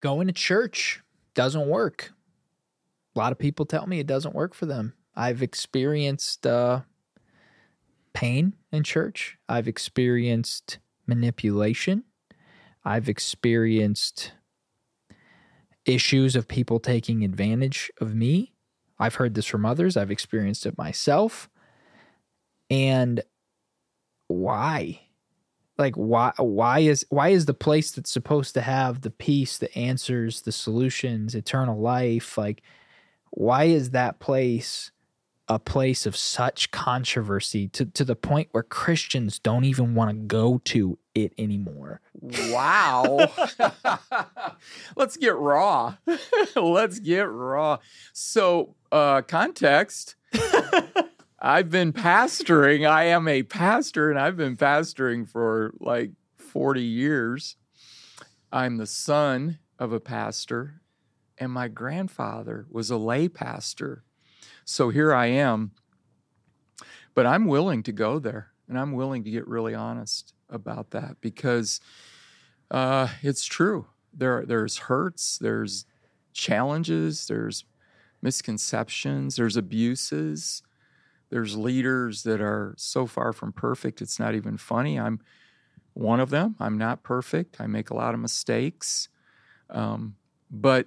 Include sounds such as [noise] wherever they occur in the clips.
going to church doesn't work. A lot of people tell me it doesn't work for them. I've experienced uh, pain in church. I've experienced manipulation. I've experienced issues of people taking advantage of me. I've heard this from others. I've experienced it myself. And why? Like why why is why is the place that's supposed to have the peace, the answers, the solutions, eternal life, like why is that place a place of such controversy to, to the point where Christians don't even want to go to it anymore. Wow. [laughs] Let's get raw. [laughs] Let's get raw. So, uh, context [laughs] I've been pastoring. I am a pastor and I've been pastoring for like 40 years. I'm the son of a pastor, and my grandfather was a lay pastor so here I am. But I'm willing to go there and I'm willing to get really honest about that because uh, it's true. There, there's hurts, there's challenges, there's misconceptions, there's abuses, there's leaders that are so far from perfect, it's not even funny. I'm one of them. I'm not perfect. I make a lot of mistakes. Um, but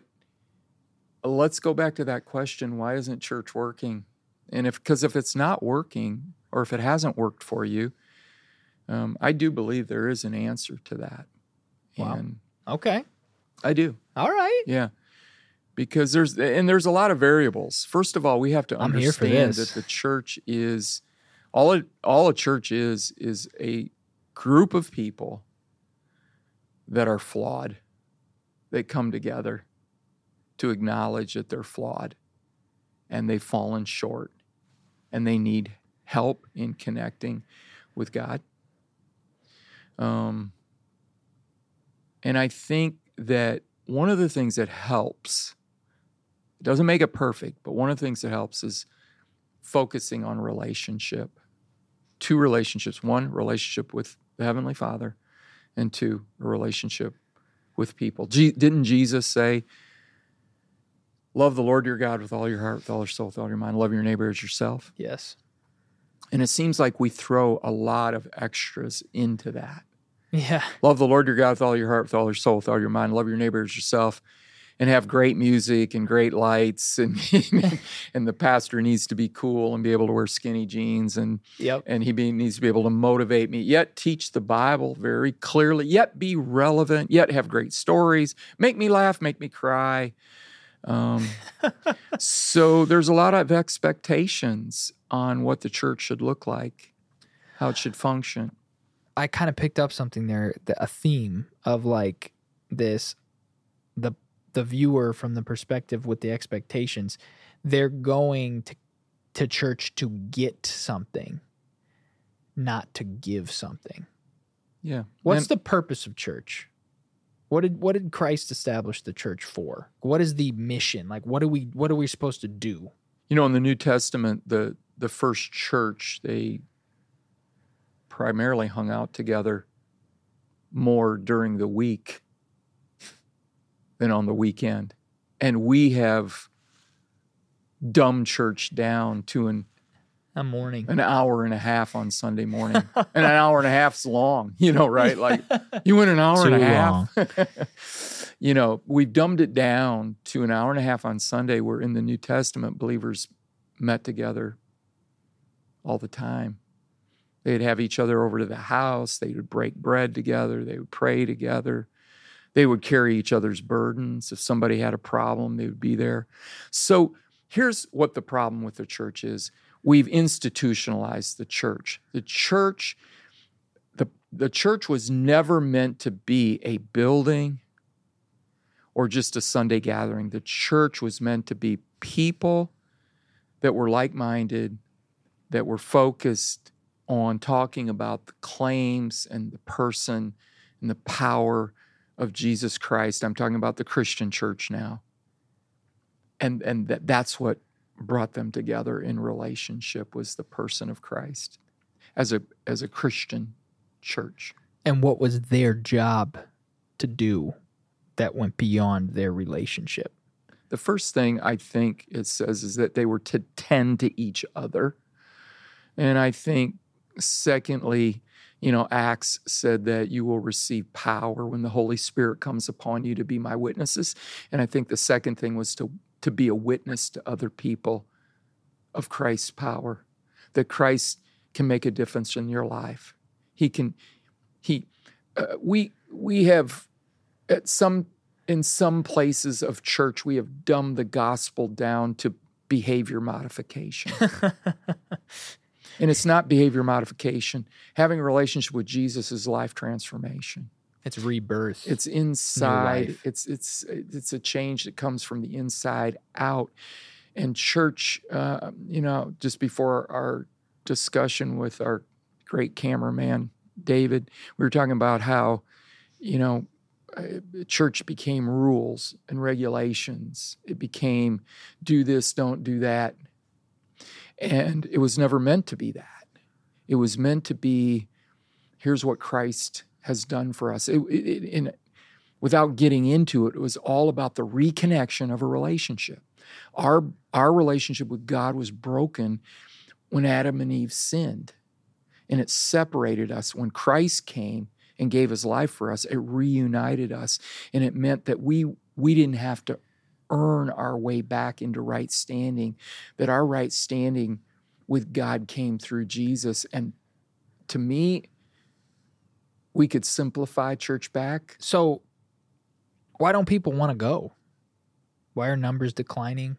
let's go back to that question why isn't church working and if because if it's not working or if it hasn't worked for you um, i do believe there is an answer to that wow. And okay i do all right yeah because there's and there's a lot of variables. First of all we have to understand that the church is all it all a church is is a group of people that are flawed. They come together to acknowledge that they're flawed and they've fallen short and they need help in connecting with God. Um, and I think that one of the things that helps, it doesn't make it perfect, but one of the things that helps is focusing on relationship. Two relationships one, relationship with the Heavenly Father, and two, a relationship with people. Didn't Jesus say, Love the Lord your God with all your heart, with all your soul, with all your mind. Love your neighbor as yourself. Yes. And it seems like we throw a lot of extras into that. Yeah. Love the Lord your God with all your heart, with all your soul, with all your mind. Love your neighbor as yourself. And have great music and great lights, [laughs] and and the pastor needs to be cool and be able to wear skinny jeans, and yep. and he be, needs to be able to motivate me. Yet teach the Bible very clearly. Yet be relevant. Yet have great stories. Make me laugh. Make me cry um, [laughs] so there's a lot of expectations on what the church should look like, how it should function. I kind of picked up something there, a theme of like this, the the viewer from the perspective with the expectations, they're going to to church to get something, not to give something. Yeah. What's and, the purpose of church? What did what did Christ establish the church for? What is the mission? Like what are we what are we supposed to do? You know, in the New Testament, the the first church, they primarily hung out together more during the week than on the weekend. And we have dumb church down to an a morning. An hour and a half on Sunday morning. [laughs] and an hour and a half's long, [laughs] you know, right? Like [laughs] you went an hour Too and a half. you know, we've dumbed it down to an hour and a half on Sunday where in the New Testament believers met together all the time. They'd have each other over to the house, they would break bread together, they would pray together. They would carry each other's burdens. If somebody had a problem, they would be there. So here's what the problem with the church is we've institutionalized the church. The church, the, the church was never meant to be a building or just a Sunday gathering. The church was meant to be people that were like minded, that were focused on talking about the claims and the person and the power of Jesus Christ. I'm talking about the Christian church now. And, and that, that's what brought them together in relationship was the person of Christ as a as a Christian church. And what was their job to do? that went beyond their relationship? The first thing I think it says is that they were to tend to each other. And I think, secondly, you know, Acts said that you will receive power when the Holy Spirit comes upon you to be my witnesses. And I think the second thing was to, to be a witness to other people of Christ's power, that Christ can make a difference in your life. He can, he, uh, we, we have at some, in some places of church, we have dumbed the gospel down to behavior modification. [laughs] and it's not behavior modification. Having a relationship with Jesus is life transformation. It's rebirth. It's inside. It's it's it's a change that comes from the inside out. And church, uh, you know, just before our discussion with our great cameraman David, we were talking about how, you know, uh, church became rules and regulations. It became do this, don't do that. And it was never meant to be that. It was meant to be here's what Christ has done for us. It, it, in, without getting into it, it was all about the reconnection of a relationship. Our, our relationship with God was broken when Adam and Eve sinned, and it separated us. When Christ came and gave his life for us, it reunited us, and it meant that we, we didn't have to earn our way back into right standing, that our right standing with God came through Jesus. And to me, we could simplify church back. So, why don't people want to go? Why are numbers declining?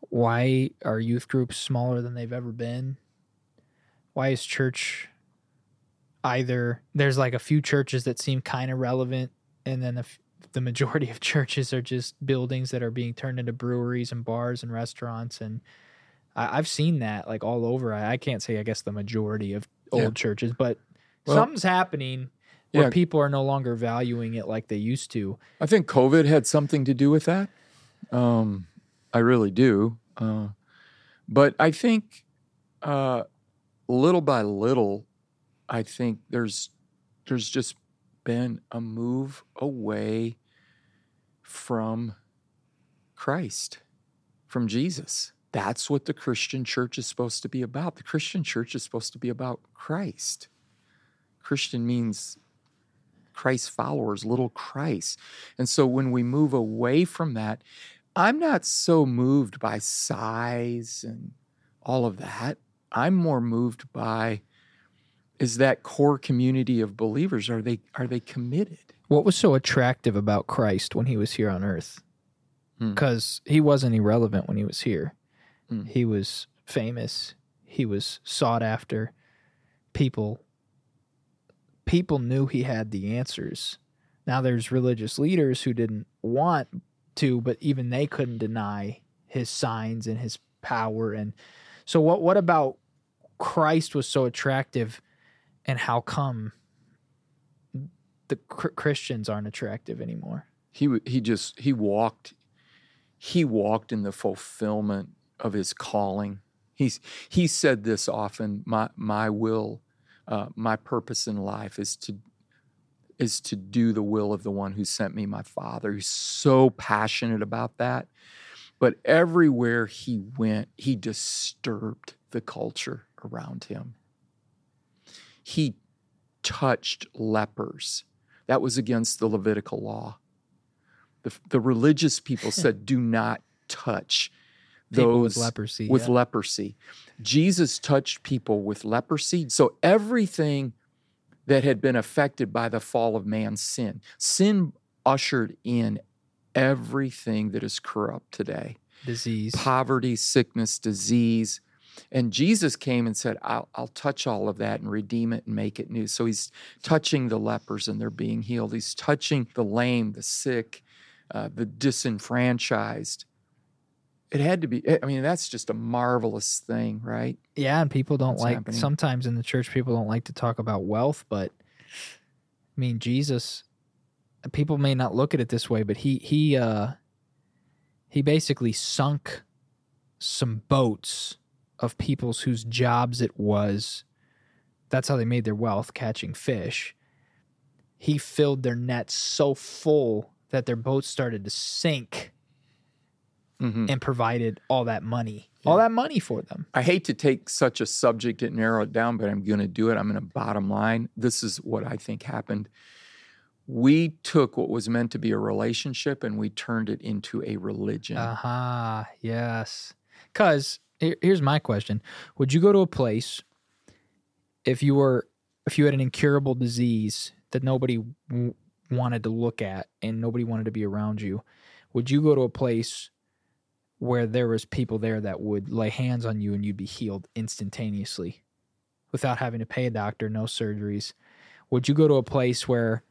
Why are youth groups smaller than they've ever been? Why is church either there's like a few churches that seem kind of relevant and then the, the majority of churches are just buildings that are being turned into breweries and bars and restaurants and I, have seen that like all over. I, I, can't say I guess the majority of old yeah. churches, but well, something's happening where yeah. people are no longer valuing it like they used to. I think COVID had something to do with that. Um, I really do. Uh, but I think uh, little by little, I think there's there's just been a move away from Christ, from Jesus. That's what the Christian church is supposed to be about. The Christian church is supposed to be about Christ. Christian means Christ followers, little Christ. And so when we move away from that, I'm not so moved by size and all of that. I'm more moved by is that core community of believers are they are they committed? What was so attractive about Christ when he was here on earth? Because hmm. he wasn't irrelevant when he was here. Hmm. He was famous. He was sought after. People people knew he had the answers. Now there's religious leaders who didn't want to, but even they couldn't deny his signs and his power. And so, what what about Christ was so attractive, and how come the Christians aren't attractive anymore? He he just he walked he walked in the fulfillment of his calling. He's he said this often. My my will uh, my purpose in life is to is to do the will of the one who sent me, my Father. He's so passionate about that. But everywhere he went, he disturbed the culture around him. He touched lepers. That was against the Levitical law. The, the religious people [laughs] said, do not touch people those with leprosy. With yeah. leprosy. Jesus touched people with leprosy. So everything that had been affected by the fall of man's sin, sin ushered in everything that is corrupt today disease, poverty, sickness, disease. And Jesus came and said, I'll, I'll, touch all of that and redeem it and make it new. So he's touching the lepers and they're being healed. He's touching the lame, the sick, uh, the disenfranchised it had to be i mean that's just a marvelous thing right yeah and people don't like happening. sometimes in the church people don't like to talk about wealth but i mean jesus people may not look at it this way but he he uh he basically sunk some boats of people's whose jobs it was that's how they made their wealth catching fish he filled their nets so full that their boats started to sink Mhm. and provided all that money, all that money for them. I hate to take such a subject and narrow it down, but I'm going to do it. I'm going to bottom line. This is what I think happened. We took what was meant to be a relationship and we turned it into a religion. Aha, yes. Because here's my question: Would you go to a place if you were if you had an incurable disease that nobody w- wanted to look at and nobody wanted to be around you? Would you go to a place where there was people there that would lay hands on you and you'd be healed instantaneously without having to pay a doctor, no surgeries? Would you go to a place where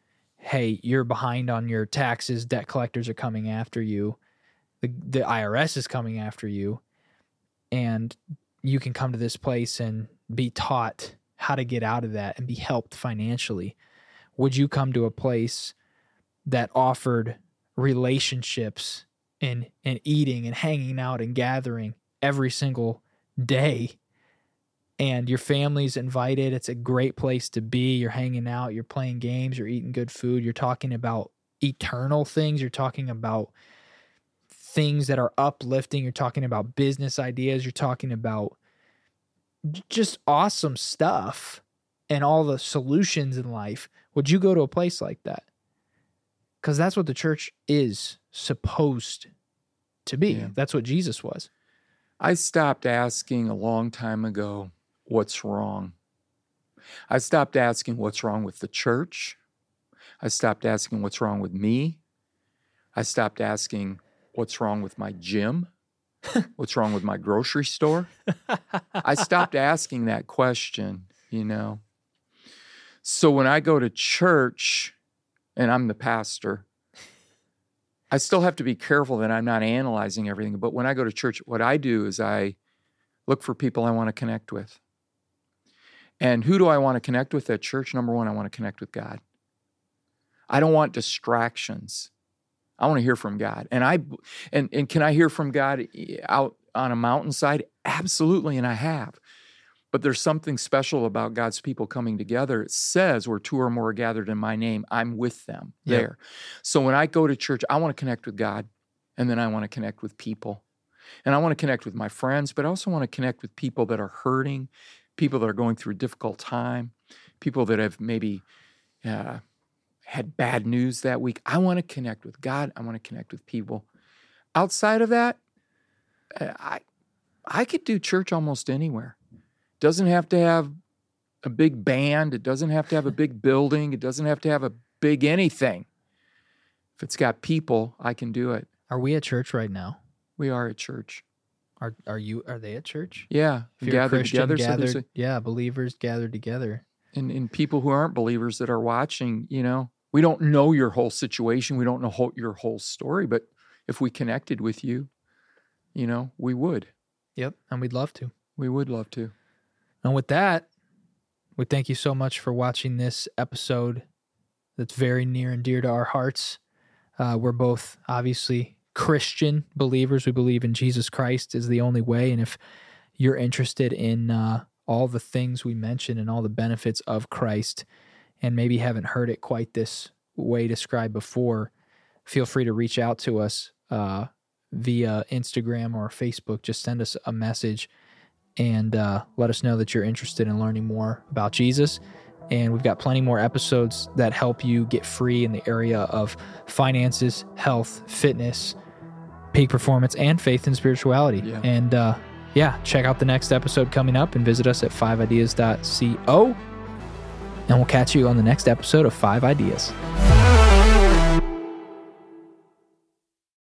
hey, you're behind on your taxes, debt collectors are coming after you, the, the IRS is coming after you, and you can come to this place and be taught how to get out of that and be helped financially? Would you come to a place that offered relationships and, and eating and hanging out and gathering every single day? and your family's invited. It's a great place to be. You're hanging out, you're playing games, you're eating good food, you're talking about eternal things, you're talking about things that are uplifting, you're talking about business ideas, you're talking about just awesome stuff and all the solutions in life. Would you go to a place like that? Because that's what the church is supposed to be. Yeah. That's what Jesus was. I stopped asking a long time ago, what's wrong? I stopped asking what's wrong with the church. I stopped asking what's wrong with me. I stopped asking what's wrong with my gym. [laughs] what's wrong with my grocery store? I stopped asking that question, you know. So when I go to church and I'm the pastor, I still have to be careful that I'm not analyzing everything. But when I go to church, what I do is I look for people I want to connect with. And who do I want to connect with at church? Number one, I want to connect with God. I don't want distractions. I want to hear from God. And I and and can I hear from God out on a mountainside? Absolutely, and I have. But there's something special about God's people coming together. It says where two or more are gathered in my name, I'm with them Yep. there. So when I go to church, I want to connect with God and then I want to connect with people. And I want to connect with my friends, but I also want to connect with people that are hurting, people that are going through a difficult time, people that have maybe uh, had bad news that week. I want to connect with God. I want to connect with people. Outside of that, uh, I I could do church almost anywhere. Doesn't have to have a big band. It doesn't have to have a big [laughs] building. It doesn't have to have a big anything. If it's got people, I can do it. Are we at church right now? We are at church. Are are you are they at church? Yeah, gathered Christian, together. So there's gathered, yeah, believers gathered together. and, and people who aren't believers that are watching, you know, we don't know your whole situation. We don't know whole, your whole story. But if we connected with you, you know, we would. Yep, and we'd love to. We would love to. And with that, we thank you so much for watching this episode that's very near and dear to our hearts. Uh, we're both obviously Christian believers. We believe in Jesus Christ is the only way. And if you're interested in uh, all the things we mentioned and all the benefits of Christ, and maybe haven't heard it quite this way described before, feel free to reach out to us uh, via Instagram or Facebook. Just send us a message and uh, let us know that you're interested in learning more about Jesus. And we've got plenty more episodes that help you get free in the area of finances, health, fitness, peak performance, and faith and spirituality. Yeah. And uh, yeah, check out the next episode coming up and visit us at 5ideas.co. And we'll catch you on the next episode of 5 Ideas.